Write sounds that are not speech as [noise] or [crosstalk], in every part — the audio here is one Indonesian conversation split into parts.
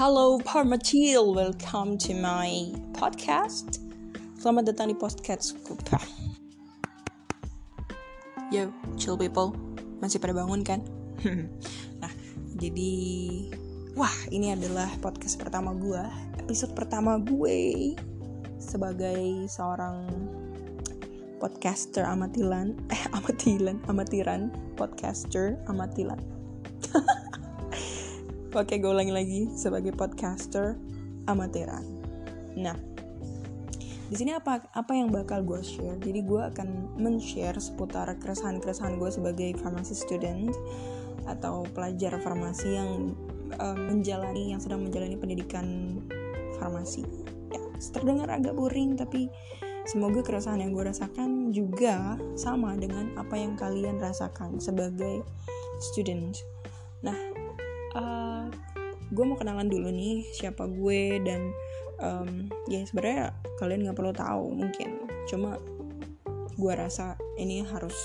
Halo Parmatil, welcome to my podcast. Selamat datang di podcast Kupa. Yo, chill people, masih pada bangun kan? [laughs] nah, jadi wah ini adalah podcast pertama gue, episode pertama gue sebagai seorang podcaster amatilan, eh amatilan, amatiran, podcaster amatilan. [laughs] Oke, gue ulangi lagi sebagai podcaster amatiran. Nah, di sini apa apa yang bakal gue share? Jadi gue akan men-share seputar keresahan-keresahan gue sebagai farmasi student atau pelajar farmasi yang uh, menjalani yang sedang menjalani pendidikan farmasi. Ya, terdengar agak boring tapi semoga keresahan yang gue rasakan juga sama dengan apa yang kalian rasakan sebagai student. Nah, uh, gue mau kenalan dulu nih siapa gue dan um, ya sebenarnya kalian nggak perlu tahu mungkin. Cuma gue rasa ini harus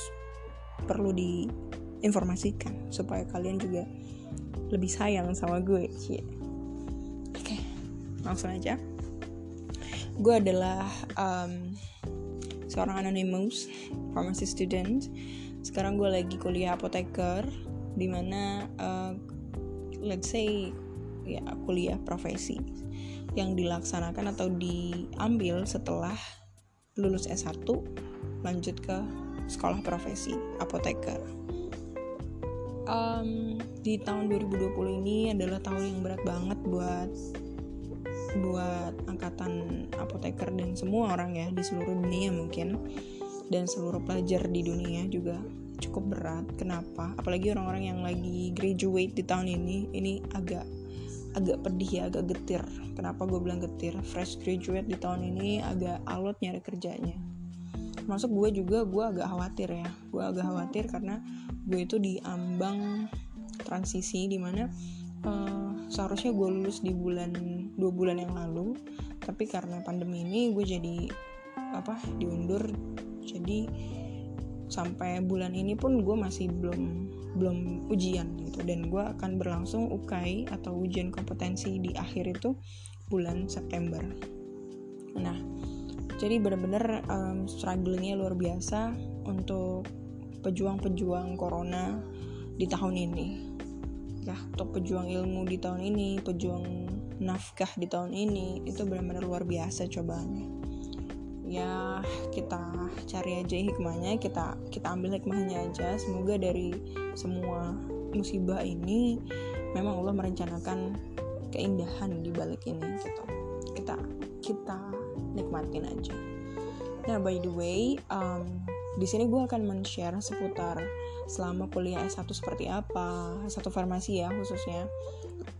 perlu diinformasikan supaya kalian juga lebih sayang sama gue sih oke okay, langsung aja. Gue adalah um, seorang anonymous pharmacy student. Sekarang gue lagi kuliah apoteker di mana uh, let's say ya kuliah profesi yang dilaksanakan atau diambil setelah lulus S1 lanjut ke sekolah profesi apoteker. Um, di tahun 2020 ini adalah tahun yang berat banget buat buat angkatan apoteker dan semua orang ya di seluruh dunia mungkin dan seluruh pelajar di dunia juga cukup berat. Kenapa? Apalagi orang-orang yang lagi graduate di tahun ini, ini agak agak pedih ya, agak getir. Kenapa gue bilang getir? Fresh graduate di tahun ini agak alot nyari kerjanya. Masuk gue juga gue agak khawatir ya. Gue agak khawatir karena gue itu diambang transisi di mana uh, seharusnya gue lulus di bulan dua bulan yang lalu, tapi karena pandemi ini gue jadi apa diundur jadi sampai bulan ini pun gue masih belum belum ujian gitu. Dan gue akan berlangsung UKAI atau ujian kompetensi di akhir itu bulan September. Nah jadi bener-bener um, strugglingnya luar biasa untuk pejuang-pejuang corona di tahun ini. Ya untuk pejuang ilmu di tahun ini pejuang nafkah di tahun ini itu benar-benar luar biasa cobaannya ya kita cari aja hikmahnya kita kita ambil hikmahnya aja. Semoga dari semua musibah ini memang Allah merencanakan keindahan di balik ini gitu. Kita kita nikmatin aja. Nah by the way um, di sini gue akan men-share seputar selama kuliah S1 seperti apa S1 farmasi ya khususnya.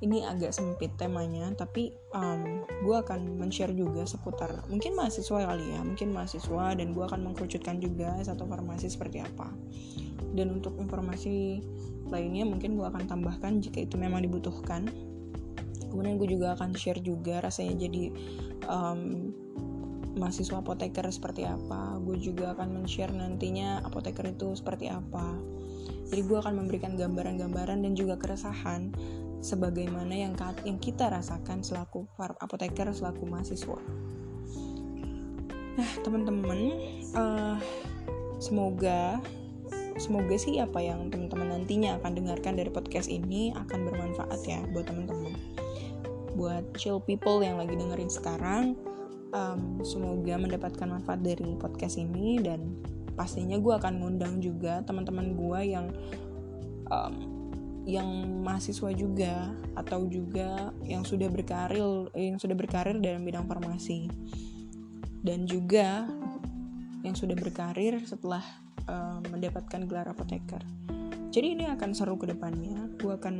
Ini agak sempit temanya tapi um, gue akan men-share juga seputar mungkin mahasiswa kali ya mungkin mahasiswa dan gue akan mengkerucutkan juga satu farmasi seperti apa. Dan untuk informasi lainnya mungkin gue akan tambahkan jika itu memang dibutuhkan. Kemudian gue juga akan share juga rasanya jadi um, mahasiswa apoteker seperti apa gue juga akan men-share nantinya apoteker itu seperti apa jadi gue akan memberikan gambaran-gambaran dan juga keresahan sebagaimana yang kita rasakan selaku apoteker selaku mahasiswa. Nah, teman-teman, uh, semoga semoga sih apa yang teman-teman nantinya akan dengarkan dari podcast ini akan bermanfaat ya buat teman-teman. Buat chill people yang lagi dengerin sekarang, um, semoga mendapatkan manfaat dari podcast ini dan pastinya gue akan ngundang juga teman-teman gue yang um, yang mahasiswa juga atau juga yang sudah berkarir yang sudah berkarir dalam bidang farmasi dan juga yang sudah berkarir setelah uh, mendapatkan gelar apoteker. Jadi ini akan seru ke depannya. Gue akan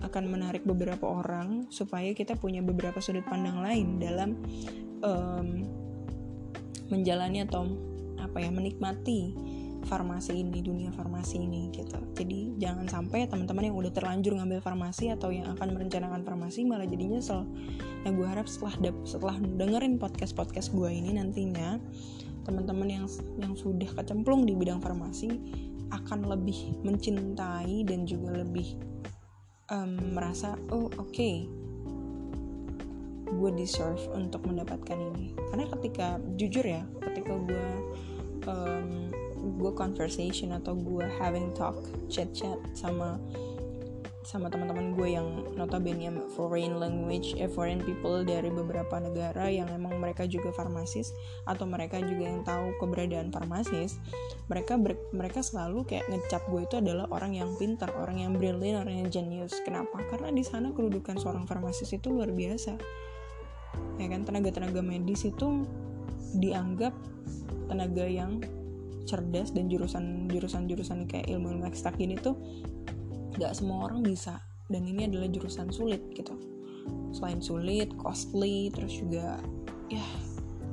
akan menarik beberapa orang supaya kita punya beberapa sudut pandang lain dalam um, menjalani atau apa ya menikmati farmasi ini dunia farmasi ini gitu. Jadi jangan sampai teman-teman yang udah terlanjur ngambil farmasi atau yang akan merencanakan farmasi malah jadi nyesel nah gue harap setelah setelah dengerin podcast podcast gue ini nantinya teman-teman yang yang sudah kecemplung di bidang farmasi akan lebih mencintai dan juga lebih um, merasa oh oke okay, gue deserve untuk mendapatkan ini karena ketika jujur ya ketika gue um, gue conversation atau gue having talk chat chat sama sama teman-teman gue yang notabene foreign language, eh, foreign people dari beberapa negara yang emang mereka juga farmasis atau mereka juga yang tahu keberadaan farmasis, mereka ber, mereka selalu kayak ngecap gue itu adalah orang yang pintar, orang yang brilliant, orang yang genius. Kenapa? Karena di sana kedudukan seorang farmasis itu luar biasa. Ya kan tenaga-tenaga medis itu dianggap tenaga yang cerdas dan jurusan jurusan jurusan kayak ilmu ilmu ekstrak ini tuh gak semua orang bisa. Dan ini adalah jurusan sulit gitu. Selain sulit costly terus juga ya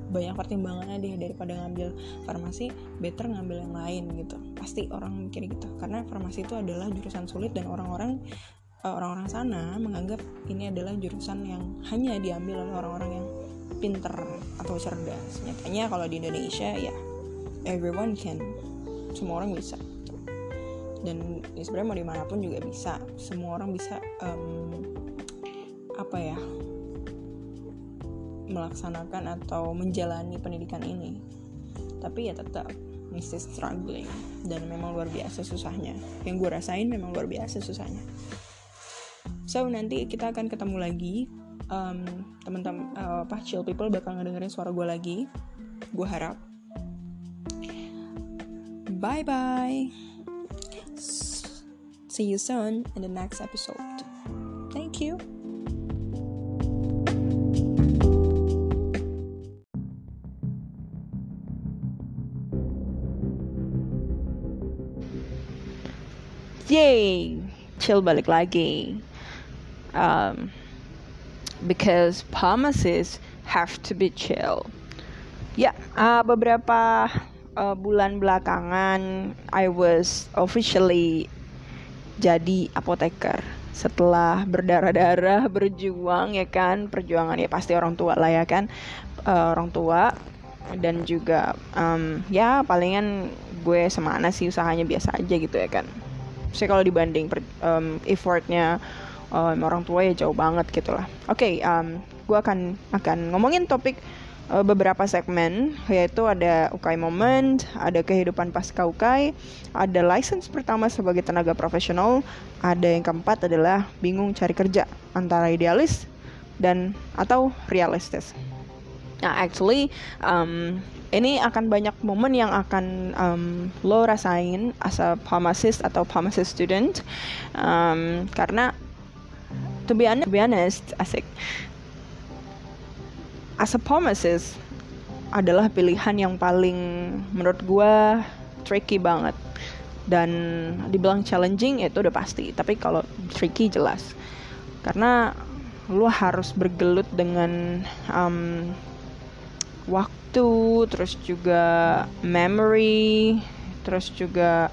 banyak pertimbangannya deh daripada ngambil farmasi better ngambil yang lain gitu. Pasti orang mikir gitu. Karena farmasi itu adalah jurusan sulit dan orang-orang orang-orang sana menganggap ini adalah jurusan yang hanya diambil oleh orang-orang yang pinter atau cerdas. Nyatanya kalau di Indonesia ya everyone can semua orang bisa. Dan ya sebenarnya mau di mana pun juga bisa. Semua orang bisa um, apa ya melaksanakan atau menjalani pendidikan ini. Tapi ya tetap mesti struggling. Dan memang luar biasa susahnya. Yang gue rasain memang luar biasa susahnya so nanti kita akan ketemu lagi um, teman-teman uh, apa chill people bakal ngedengerin suara gue lagi gue harap bye bye See you soon in the next episode. Thank you. Yay! Chill balik lagi. Um, because pharmacists have to be chill. Ya, uh, beberapa uh, bulan belakangan I was officially jadi apoteker. Setelah berdarah-darah [laughs] berjuang ya kan? Perjuangan ya pasti orang tua lah ya kan? Uh, orang tua. Dan juga um, ya palingan gue semana sih usahanya biasa aja gitu ya kan? Sih kalau dibanding um, effortnya um, orang tua ya jauh banget gitu lah oke okay, um, gue akan akan ngomongin topik uh, beberapa segmen yaitu ada UKI Moment, ada kehidupan pasca UKI, ada license pertama sebagai tenaga profesional, ada yang keempat adalah bingung cari kerja antara idealis dan atau realistis. Nah, actually um, ini akan banyak momen yang akan um, lo rasain as a pharmacist atau pharmacist student um, karena to be honest, to be honest asik. As a pharmacist adalah pilihan yang paling menurut gue tricky banget. Dan dibilang challenging itu udah pasti. Tapi kalau tricky jelas. Karena lu harus bergelut dengan um, waktu terus juga memory terus juga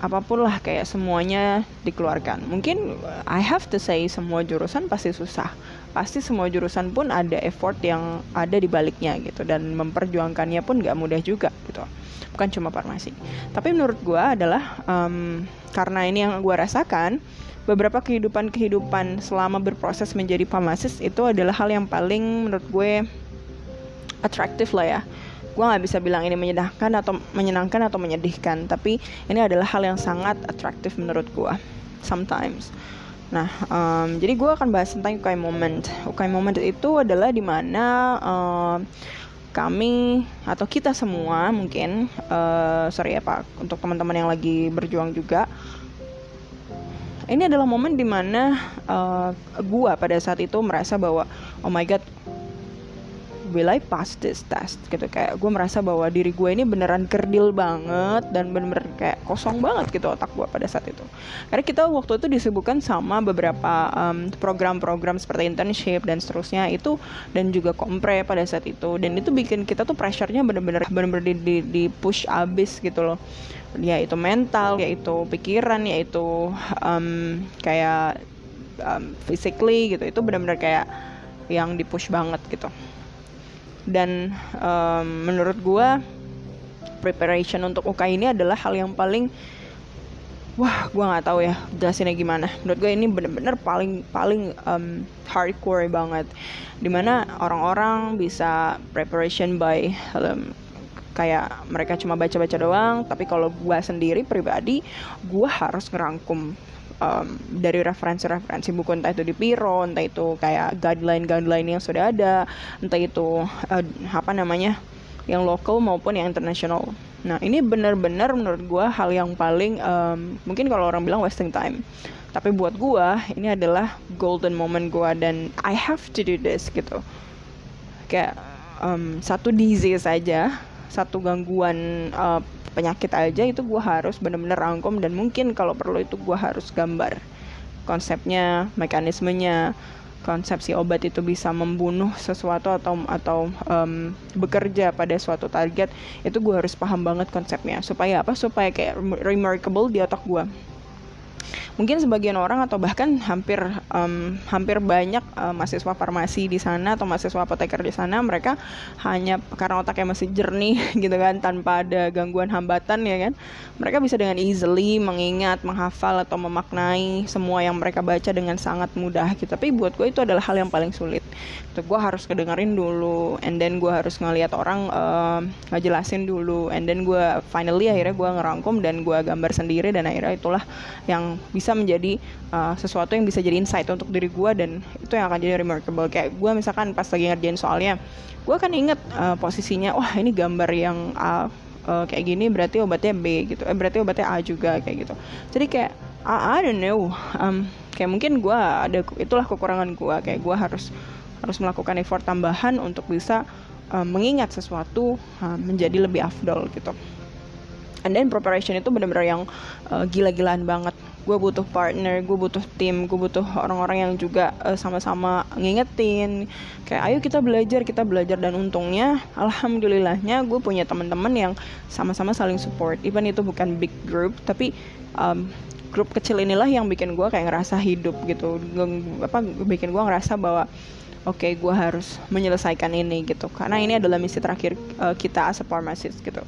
apa pun lah kayak semuanya dikeluarkan. Mungkin I have to say semua jurusan pasti susah. Pasti semua jurusan pun ada effort yang ada di baliknya gitu dan memperjuangkannya pun gak mudah juga gitu. Bukan cuma farmasi. Tapi menurut gue adalah um, karena ini yang gue rasakan beberapa kehidupan kehidupan selama berproses menjadi farmasis itu adalah hal yang paling menurut gue atraktif lah ya gue nggak bisa bilang ini menyenangkan atau menyenangkan atau menyedihkan tapi ini adalah hal yang sangat atraktif menurut gue sometimes Nah, um, jadi gue akan bahas tentang UKI Moment. UKI Moment itu adalah di mana um, kami atau kita semua mungkin, uh, sorry ya Pak, untuk teman-teman yang lagi berjuang juga, ini adalah momen di mana uh, gue pada saat itu merasa bahwa, oh my god, will I pass this test? Gitu kayak gue merasa bahwa diri gue ini beneran kerdil banget dan bener-bener kayak kosong banget gitu otak gue pada saat itu. Karena kita waktu itu disibukkan sama beberapa program-program um, seperti internship dan seterusnya itu dan juga kompre pada saat itu. Dan itu bikin kita tuh pressure-nya bener-bener bener-bener di, di, di push abis gitu loh. Yaitu mental yaitu pikiran yaitu um, kayak um, physically gitu. Itu benar-benar kayak yang dipush banget gitu dan um, menurut gue preparation untuk UK ini adalah hal yang paling wah gue nggak tahu ya jelasinnya gimana. Menurut gue ini bener-bener paling paling um, hardcore banget. Di mana orang-orang bisa preparation by um, kayak mereka cuma baca-baca doang. Tapi kalau gue sendiri pribadi gue harus ngerangkum um, dari referensi-referensi buku entah itu di Piro entah itu kayak guideline-guideline yang sudah ada entah itu uh, apa namanya yang lokal maupun yang internasional Nah ini benar-benar menurut gue hal yang paling um, mungkin kalau orang bilang wasting time. Tapi buat gue ini adalah golden moment gue dan I have to do this gitu. Kayak um, satu disease saja, satu gangguan uh, penyakit aja itu gue harus benar-benar rangkum dan mungkin kalau perlu itu gue harus gambar konsepnya, mekanismenya, konsep si obat itu bisa membunuh sesuatu atau atau um, bekerja pada suatu target itu gue harus paham banget konsepnya. Supaya apa? Supaya kayak remarkable di otak gue mungkin sebagian orang atau bahkan hampir um, hampir banyak um, mahasiswa farmasi di sana atau mahasiswa apoteker di sana mereka hanya karena otaknya masih jernih [laughs] gitu kan tanpa ada gangguan hambatan ya kan? Mereka bisa dengan easily mengingat menghafal atau memaknai semua yang mereka baca dengan sangat mudah gitu. Tapi buat gue itu adalah hal yang paling sulit. Gitu gue harus kedengerin dulu and then gue harus ngelihat orang uh, ngejelasin dulu and then gue finally akhirnya gue ngerangkum dan gue gambar sendiri dan akhirnya itulah yang bisa bisa menjadi uh, sesuatu yang bisa jadi insight untuk diri gue dan itu yang akan jadi remarkable. Kayak gue misalkan pas lagi ngerjain soalnya gue akan inget uh, posisinya wah ini gambar yang A uh, kayak gini berarti obatnya B gitu. Eh berarti obatnya A juga kayak gitu. Jadi kayak I, I don't know. Um, kayak mungkin gue ada itulah kekurangan gue kayak gue harus harus melakukan effort tambahan untuk bisa uh, mengingat sesuatu uh, menjadi lebih afdol gitu. And then preparation itu benar-benar yang uh, gila-gilaan banget gue butuh partner gue butuh tim gue butuh orang-orang yang juga uh, sama-sama ngingetin. Kayak ayo kita belajar kita belajar. Dan untungnya alhamdulillahnya gue punya teman-teman yang sama-sama saling support. Even itu bukan big group tapi um, grup kecil inilah yang bikin gue kayak ngerasa hidup gitu. Apa bikin gue ngerasa bahwa oke okay, gue harus menyelesaikan ini gitu. Karena ini adalah misi terakhir uh, kita as a pharmacist gitu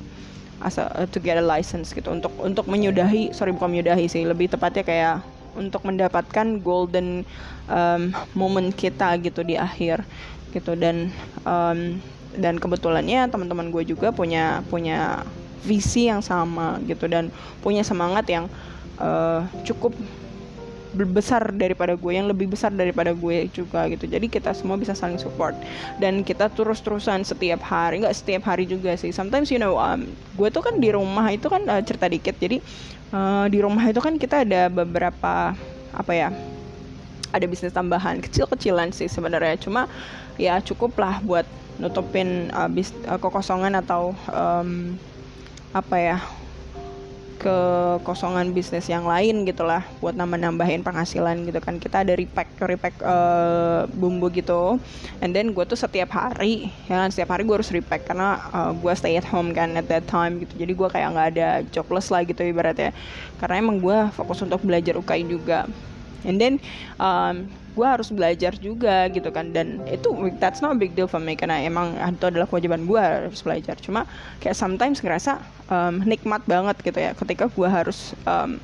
as a, to get a license gitu. Untuk untuk menyudahi sorry bukan menyudahi sih lebih tepatnya kayak untuk mendapatkan golden um, moment kita gitu di akhir gitu. Dan um, dan kebetulannya teman-teman gue juga punya punya visi yang sama gitu dan punya semangat yang uh, cukup besar daripada gue yang lebih besar daripada gue juga gitu. Jadi kita semua bisa saling support. Dan kita terus-terusan setiap hari nggak setiap hari juga sih. Sometimes you know um, gue tuh kan di rumah itu kan uh, cerita dikit. Jadi uh, di rumah itu kan kita ada beberapa apa ya ada bisnis tambahan kecil-kecilan sih sebenarnya. Cuma ya cukup lah buat nutupin uh, bis, uh, kekosongan atau um, apa ya kekosongan bisnis yang lain gitulah buat nambah-nambahin penghasilan gitu kan. Kita ada repack repack uh, bumbu gitu. And then gue tuh setiap hari ya kan setiap hari gue harus repack karena uh, eh, gue stay at home kan at that time gitu. Jadi gue kayak nggak ada jobless lah gitu ibaratnya. Karena emang gue fokus untuk belajar UKI juga. And then um, gue harus belajar juga gitu kan. Dan itu that's not a big deal for me karena emang itu adalah kewajiban gue harus belajar. Cuma kayak sometimes ngerasa um, nikmat banget gitu ya ketika gue harus um,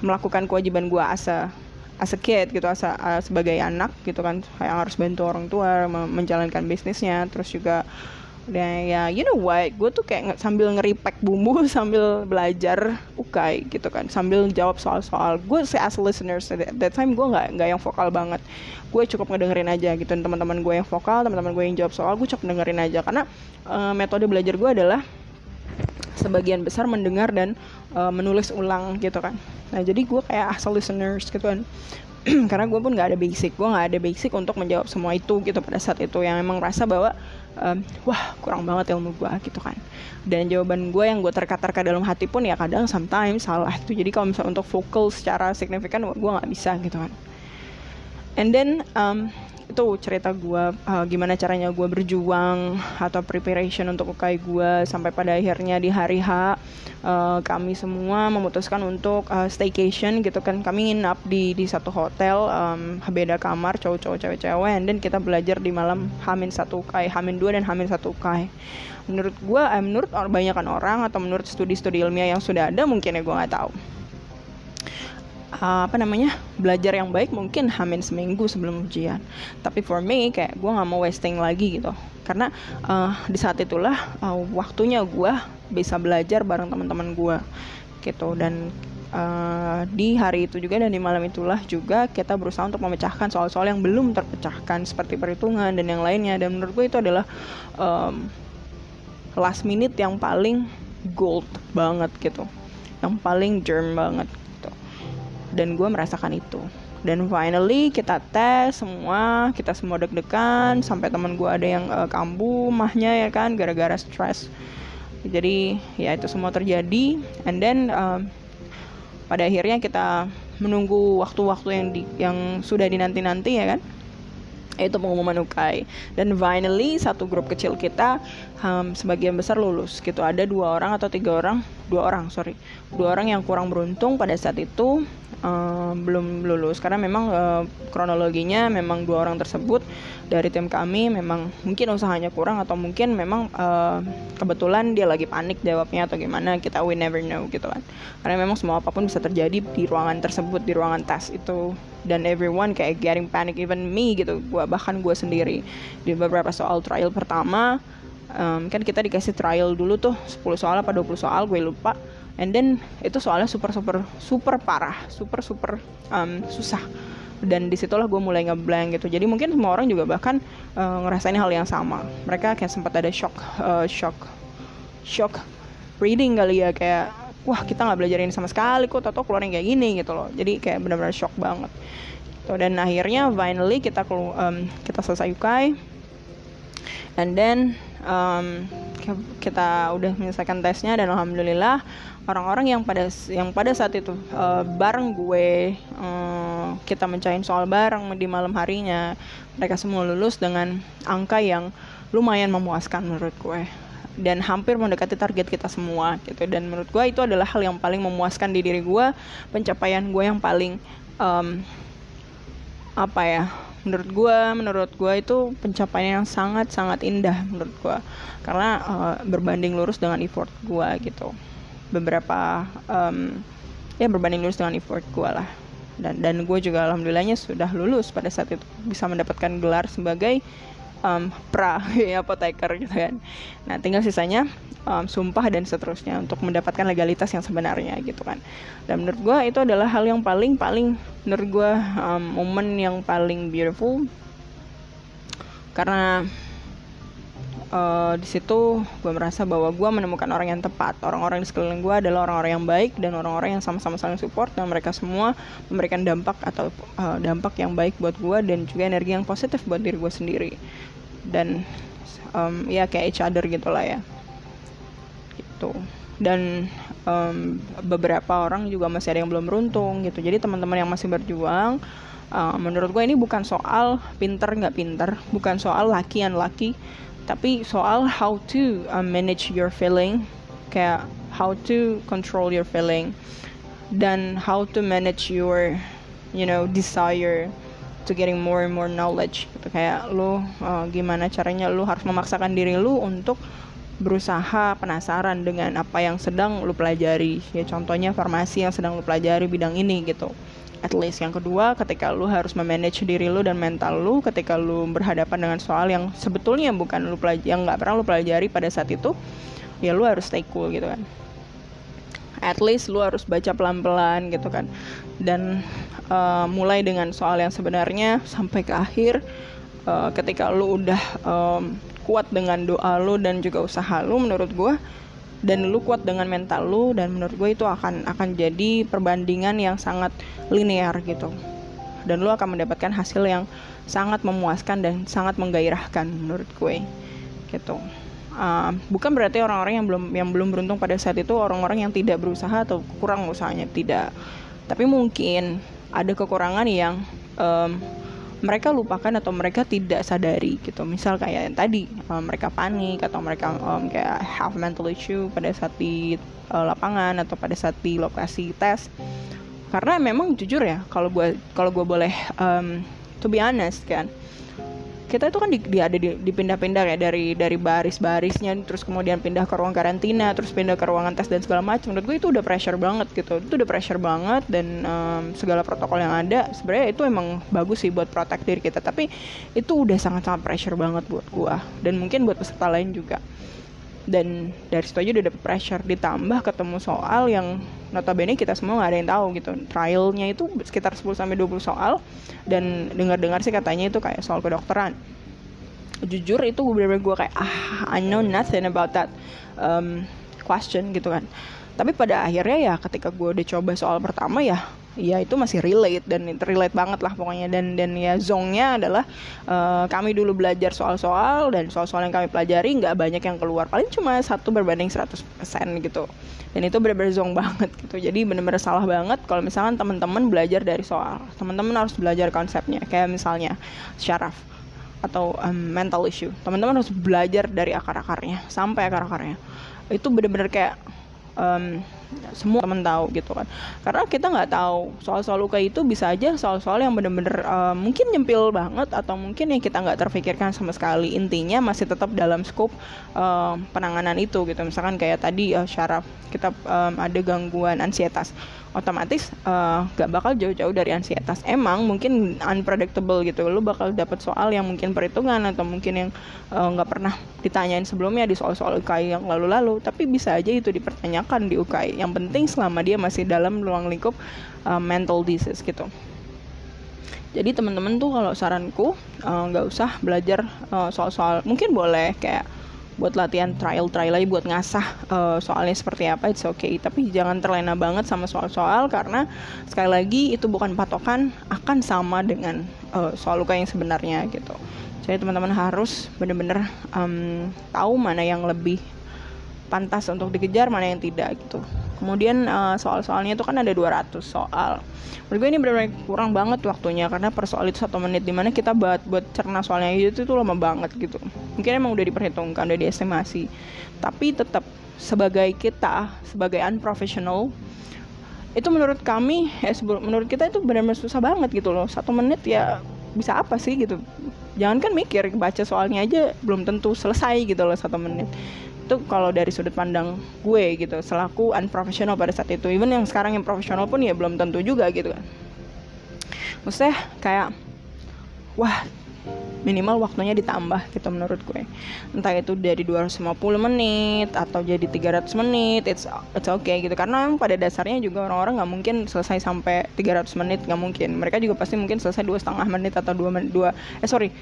melakukan kewajiban gue asa as a kid gitu asa uh, sebagai anak gitu kan yang harus bantu orang tua menjalankan bisnisnya terus juga dan ya you know what? Gue tuh kayak sambil ngeripek bumbu [laughs] sambil belajar ukai gitu kan. Sambil jawab soal-soal. Gue sih as listeners at that time gue nggak nggak yang vokal banget. Gue cukup ngedengerin aja gitu. Teman-teman gue yang vokal teman-teman gue yang jawab soal gue cukup dengerin aja. Karena uh, metode belajar gue adalah sebagian besar mendengar dan uh, menulis ulang gitu kan. Nah jadi gue kayak asal listeners gitu kan. [clears throat] Karena gue pun nggak ada basic. Gue nggak ada basic untuk menjawab semua itu gitu pada saat itu. Yang emang rasa bahwa um, wah kurang banget ilmu gue gitu kan. Dan jawaban gue yang gue terka-terka dalam hati pun ya kadang sometimes salah itu jadi kalau misalnya untuk vokal secara signifikan gue nggak bisa gitu kan. And then um, itu cerita gue uh, gimana caranya gue berjuang atau preparation untuk UKI gue sampai pada akhirnya di hari H uh, kami semua memutuskan untuk uh, staycation gitu kan. Kami nginap di di satu hotel um, beda kamar cowok-cowok cewek-cewek dan kita belajar di malam Hamin satu UKI Hamin dua dan Hamin satu UKI menurut gue eh, menurut kebanyakan orang atau menurut studi-studi ilmiah yang sudah ada mungkin ya gue nggak tahu uh, apa namanya belajar yang baik mungkin hamin seminggu sebelum ujian. Tapi for me kayak gue nggak mau wasting lagi gitu. Karena uh, di saat itulah uh, waktunya gue bisa belajar bareng teman-teman gue gitu. Dan uh, di hari itu juga dan di malam itulah juga kita berusaha untuk memecahkan soal-soal yang belum terpecahkan seperti perhitungan dan yang lainnya. Dan menurut gue itu adalah um, last minute yang paling gold banget gitu. Yang paling germ banget dan gue merasakan itu. Dan finally kita tes semua kita semua deg-degan sampai teman gue ada yang uh, kambuh mahnya ya kan gara-gara stres. Jadi ya itu semua terjadi. And then uh, pada akhirnya kita menunggu waktu-waktu yang di, yang sudah dinanti-nanti ya kan itu pengumuman UKAI dan finally satu grup kecil kita um, sebagian besar lulus gitu. Ada dua orang atau tiga orang dua orang sorry. Dua orang yang kurang beruntung pada saat itu uh, belum lulus. Karena memang uh, kronologinya memang dua orang tersebut dari tim kami memang mungkin usahanya kurang atau mungkin memang uh, kebetulan dia lagi panik jawabnya atau gimana kita we never know gitu kan. Karena memang semua apa pun bisa terjadi di ruangan tersebut di ruangan tes itu. Dan everyone kayak getting panic even me gitu gua bahkan gue sendiri. Di beberapa soal trial pertama um, kan kita dikasih trial dulu tuh 10 soal apa 20 soal gue lupa. And then itu soalnya super super super parah super super um, susah dan di situlah gue mulai ngeblank gitu. Jadi mungkin semua orang juga bahkan uh, ngerasain hal yang sama. Mereka kayak sempat ada shock uh, shock shock reading kali ya. Kayak wah kita nggak belajar ini sama sekali kok. Atau keluar yang kayak gini gitu loh. Jadi kayak benar-benar shock banget. Gitu. dan akhirnya finally kita um, kita selesai UKAI and then um, kita udah menyelesaikan tesnya dan alhamdulillah orang-orang yang pada yang pada saat itu uh, bareng gue uh, kita mencahin soal bareng di malam harinya mereka semua lulus dengan angka yang lumayan memuaskan menurut gue. Dan hampir mendekati target kita semua gitu. Dan menurut gue itu adalah hal yang paling memuaskan di diri gue pencapaian gue yang paling um, apa ya menurut gue menurut gue itu pencapaian yang sangat sangat indah menurut gue. Karena uh, berbanding lurus dengan effort gue gitu beberapa um, ya berbanding lurus dengan effort gue lah. Dan dan gue juga alhamdulillahnya sudah lulus pada saat itu bisa mendapatkan gelar sebagai um, pra [laughs] ya apoteker gitu kan. Nah tinggal sisanya um, sumpah dan seterusnya untuk mendapatkan legalitas yang sebenarnya gitu kan. Dan menurut gue itu adalah hal yang paling paling menurut gue um, momen yang paling beautiful. Karena uh, di situ gue merasa bahwa gue menemukan orang yang tepat. Orang-orang di sekeliling gue adalah orang-orang yang baik dan orang-orang yang sama-sama saling support dan mereka semua memberikan dampak atau uh, dampak yang baik buat gue dan juga energi yang positif buat diri gue sendiri. Dan um, ya kayak each other gitulah ya. Gitu. Dan um, beberapa orang juga masih ada yang belum beruntung gitu. Jadi teman-teman yang masih berjuang uh, menurut gue ini bukan soal pinter nggak pinter bukan soal laki and laki tapi soal how to uh, manage your feeling kayak how to control your feeling dan how to manage your you know desire to getting more and more knowledge. Gitu kayak lu uh, gimana caranya lu harus memaksakan diri lu untuk berusaha penasaran dengan apa yang sedang lu pelajari. Ya contohnya farmasi yang sedang lu pelajari bidang ini gitu at least. Yang kedua ketika lu harus memanage diri lu dan mental lu ketika lu berhadapan dengan soal yang sebetulnya bukan lu pelajari yang nggak pernah lu pelajari pada saat itu ya lu harus stay cool gitu kan. At least lu harus baca pelan-pelan gitu kan. Dan uh, mulai dengan soal yang sebenarnya sampai ke akhir uh, ketika lu udah um, kuat dengan doa lu dan juga usaha lu menurut gue dan lu kuat dengan mental lu dan menurut gue itu akan akan jadi perbandingan yang sangat linear gitu. Dan lu akan mendapatkan hasil yang sangat memuaskan dan sangat menggairahkan menurut gue gitu. Uh, bukan berarti orang-orang yang belum yang belum beruntung pada saat itu orang-orang yang tidak berusaha atau kurang usahanya tidak. Tapi mungkin ada kekurangan yang um, mereka lupakan atau mereka tidak sadari gitu. Misal kayak yang tadi um, mereka panik atau mereka um, kayak have mental issue pada saat di uh, lapangan atau pada saat di lokasi tes. Karena memang jujur ya kalau gue kalau gue boleh um, to be honest kan kita itu kan di, di ada di, dipindah-pindah ya dari dari baris-barisnya terus kemudian pindah ke ruang karantina terus pindah ke ruangan tes dan segala macam menurut gue itu udah pressure banget gitu. Itu udah pressure banget dan um, segala protokol yang ada sebenarnya itu emang bagus sih buat protect diri kita. Tapi itu udah sangat-sangat pressure banget buat gue dan mungkin buat peserta lain juga dan dari situ aja udah dapet pressure. Ditambah ketemu soal yang notabene kita semua nggak ada yang tahu gitu. Trialnya itu sekitar 10 sampai 20 soal. Dan dengar-dengar sih katanya itu kayak soal kedokteran. Jujur itu bener-bener gue kayak ah I know nothing about that um, question gitu kan. Tapi pada akhirnya ya ketika gue udah coba soal pertama ya ya itu masih relate dan relate banget lah pokoknya. Dan dan ya zongnya adalah uh, kami dulu belajar soal-soal dan soal-soal yang kami pelajari nggak banyak yang keluar. Paling cuma satu berbanding 100% gitu. Dan itu benar-benar zong [laughs] banget gitu. Jadi benar-benar salah banget kalau misalkan teman-teman belajar dari soal. Teman-teman harus belajar konsepnya kayak misalnya syaraf atau um, mental issue. Teman-teman harus belajar dari akar-akarnya sampai akar-akarnya. Itu benar-benar kayak um, semua teman tahu gitu kan. Karena kita nggak tahu soal-soal luka itu bisa aja soal-soal yang bener-bener uh, mungkin nyempil banget atau mungkin yang kita nggak terpikirkan sama sekali. Intinya masih tetap dalam skop uh, penanganan itu gitu. Misalkan kayak tadi uh, syaraf kita um, ada gangguan ansietas otomatis uh, gak bakal jauh-jauh dari ansietas. Emang mungkin unpredictable gitu lu bakal dapat soal yang mungkin perhitungan atau mungkin yang nggak uh, pernah ditanyain sebelumnya di soal-soal UKI yang lalu-lalu. Tapi bisa aja itu dipertanyakan di UKI yang penting selama dia masih dalam ruang lingkup uh, mental disease gitu. Jadi teman-teman tuh kalau saranku nggak uh, usah belajar uh, soal-soal mungkin boleh kayak buat latihan trial trial lagi buat ngasah uh, soalnya seperti apa it's okay. Tapi jangan terlena banget sama soal-soal karena sekali lagi itu bukan patokan akan sama dengan uh, soal luka yang sebenarnya gitu. Jadi teman-teman harus benar-benar um, tahu mana yang lebih pantas untuk dikejar mana yang tidak gitu kemudian uh, soal-soalnya itu kan ada 200 soal. Menurut gue ini benar-benar kurang banget waktunya karena per soal itu satu menit di mana kita buat buat cerna soalnya itu tuh lama banget gitu. Mungkin emang udah diperhitungkan udah diestimasi. Tapi tetap sebagai kita sebagai unprofessional itu menurut kami ya menurut kita itu benar-benar susah banget gitu loh. Satu menit ya bisa apa sih gitu? Jangan kan mikir baca soalnya aja belum tentu selesai gitu loh satu menit itu kalau dari sudut pandang gue gitu selaku unprofessional pada saat itu. Even yang sekarang yang profesional pun ya belum tentu juga gitu kan. Maksudnya kayak wah minimal waktunya ditambah gitu menurut gue. Entah itu dari 250 menit atau jadi 300 menit it's it's okay gitu. Karena pada dasarnya juga orang-orang nggak mungkin selesai sampai 300 menit nggak mungkin. Mereka juga pasti mungkin selesai dua setengah menit atau dua dua eh sorry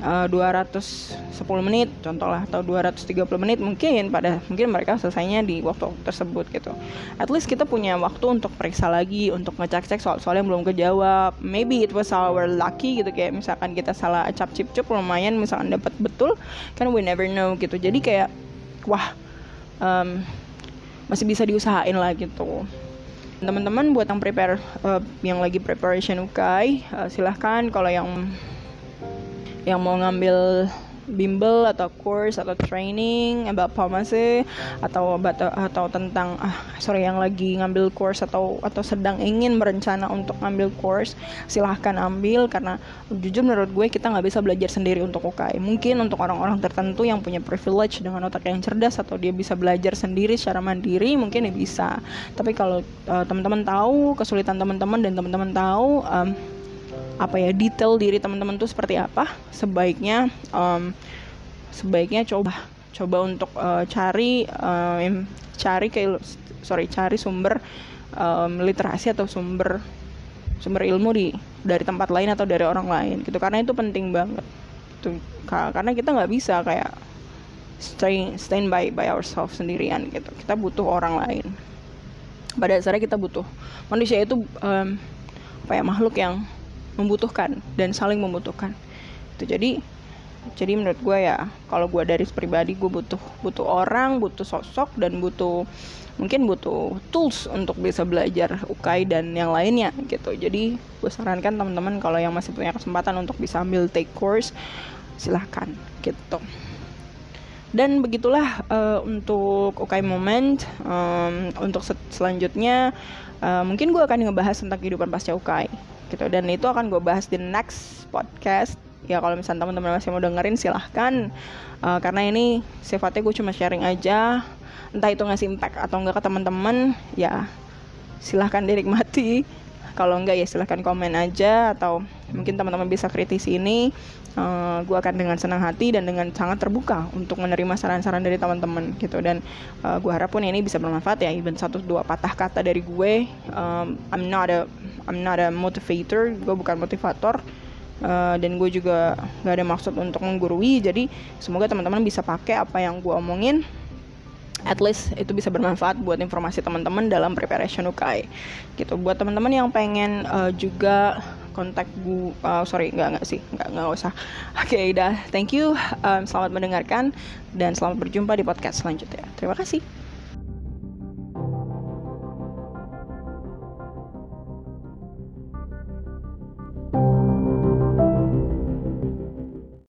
uh, eh, 210 menit contoh lah atau 230 menit mungkin pada mungkin mereka selesainya di waktu tersebut gitu. At least kita punya waktu untuk periksa lagi untuk ngecek-cek soal-soal yang belum kejawab. Maybe it was our lucky gitu kayak misalkan kita salah cap cip cup lumayan misalkan dapat betul kan we never know gitu. Jadi kayak wah um, masih bisa diusahain lah gitu. Teman-teman buat yang prepare uh, yang lagi preparation UKAI uh, silahkan. Kalau yang yang mau ngambil bimbel atau course atau training about pharmacy atau atau, atau tentang ah sorry yang lagi ngambil course atau atau sedang ingin berencana untuk ngambil course silahkan ambil. Karena jujur menurut gue kita nggak bisa belajar sendiri untuk UKI mungkin untuk orang-orang tertentu yang punya privilege dengan otak yang cerdas atau dia bisa belajar sendiri secara mandiri mungkin ya bisa. Tapi kalau uh, teman-teman tahu kesulitan teman-teman dan teman-teman tahu um, apa ya detail diri teman-teman tuh seperti apa sebaiknya um, sebaiknya coba coba untuk uh, cari um, cari kayak sorry cari sumber um, literasi atau sumber sumber ilmu di dari tempat lain atau dari orang lain gitu. Karena itu penting banget. Tuh karena kita nggak bisa kayak stay stand by by ourselves sendirian gitu. Kita butuh orang lain. Pada dasarnya kita butuh manusia itu um, apa ya makhluk yang membutuhkan dan saling membutuhkan. Itu jadi jadi menurut gue ya kalau gue dari pribadi gue butuh butuh orang butuh sosok dan butuh mungkin butuh tools untuk bisa belajar UKAI dan yang lainnya gitu. Jadi gue sarankan teman-teman kalau yang masih punya kesempatan untuk bisa ambil take course silahkan gitu. Dan begitulah uh, untuk UKAI moment um, untuk selanjutnya uh, mungkin gue akan ngebahas tentang kehidupan pasca UKAI gitu. Dan itu akan gue bahas di next podcast. Ya kalau misalnya teman-teman masih mau dengerin silahkan. Uh, karena ini sifatnya gue cuma sharing aja. Entah itu ngasih impact atau enggak ke teman-teman ya silahkan dinikmati. Kalau enggak ya silahkan komen aja atau mungkin teman-teman bisa kritisi ini. Uh, eh, gue akan dengan senang hati dan dengan sangat terbuka untuk menerima saran-saran dari teman-teman gitu. Dan uh, eh, gue harap pun ini bisa bermanfaat ya. Even satu dua patah kata dari gue um, I'm not a I'm not a motivator gue bukan motivator uh, dan gue juga gak ada maksud untuk menggurui. Jadi semoga teman-teman bisa pakai apa yang gue omongin. At least itu bisa bermanfaat buat informasi teman-teman dalam preparation UKI gitu. Buat teman-teman yang pengen uh, juga kontak gue uh, sorry nggak nggak sih nggak nggak usah. [laughs] Oke okay, dah. Thank you. Um, selamat mendengarkan dan selamat berjumpa di podcast selanjutnya. Terima kasih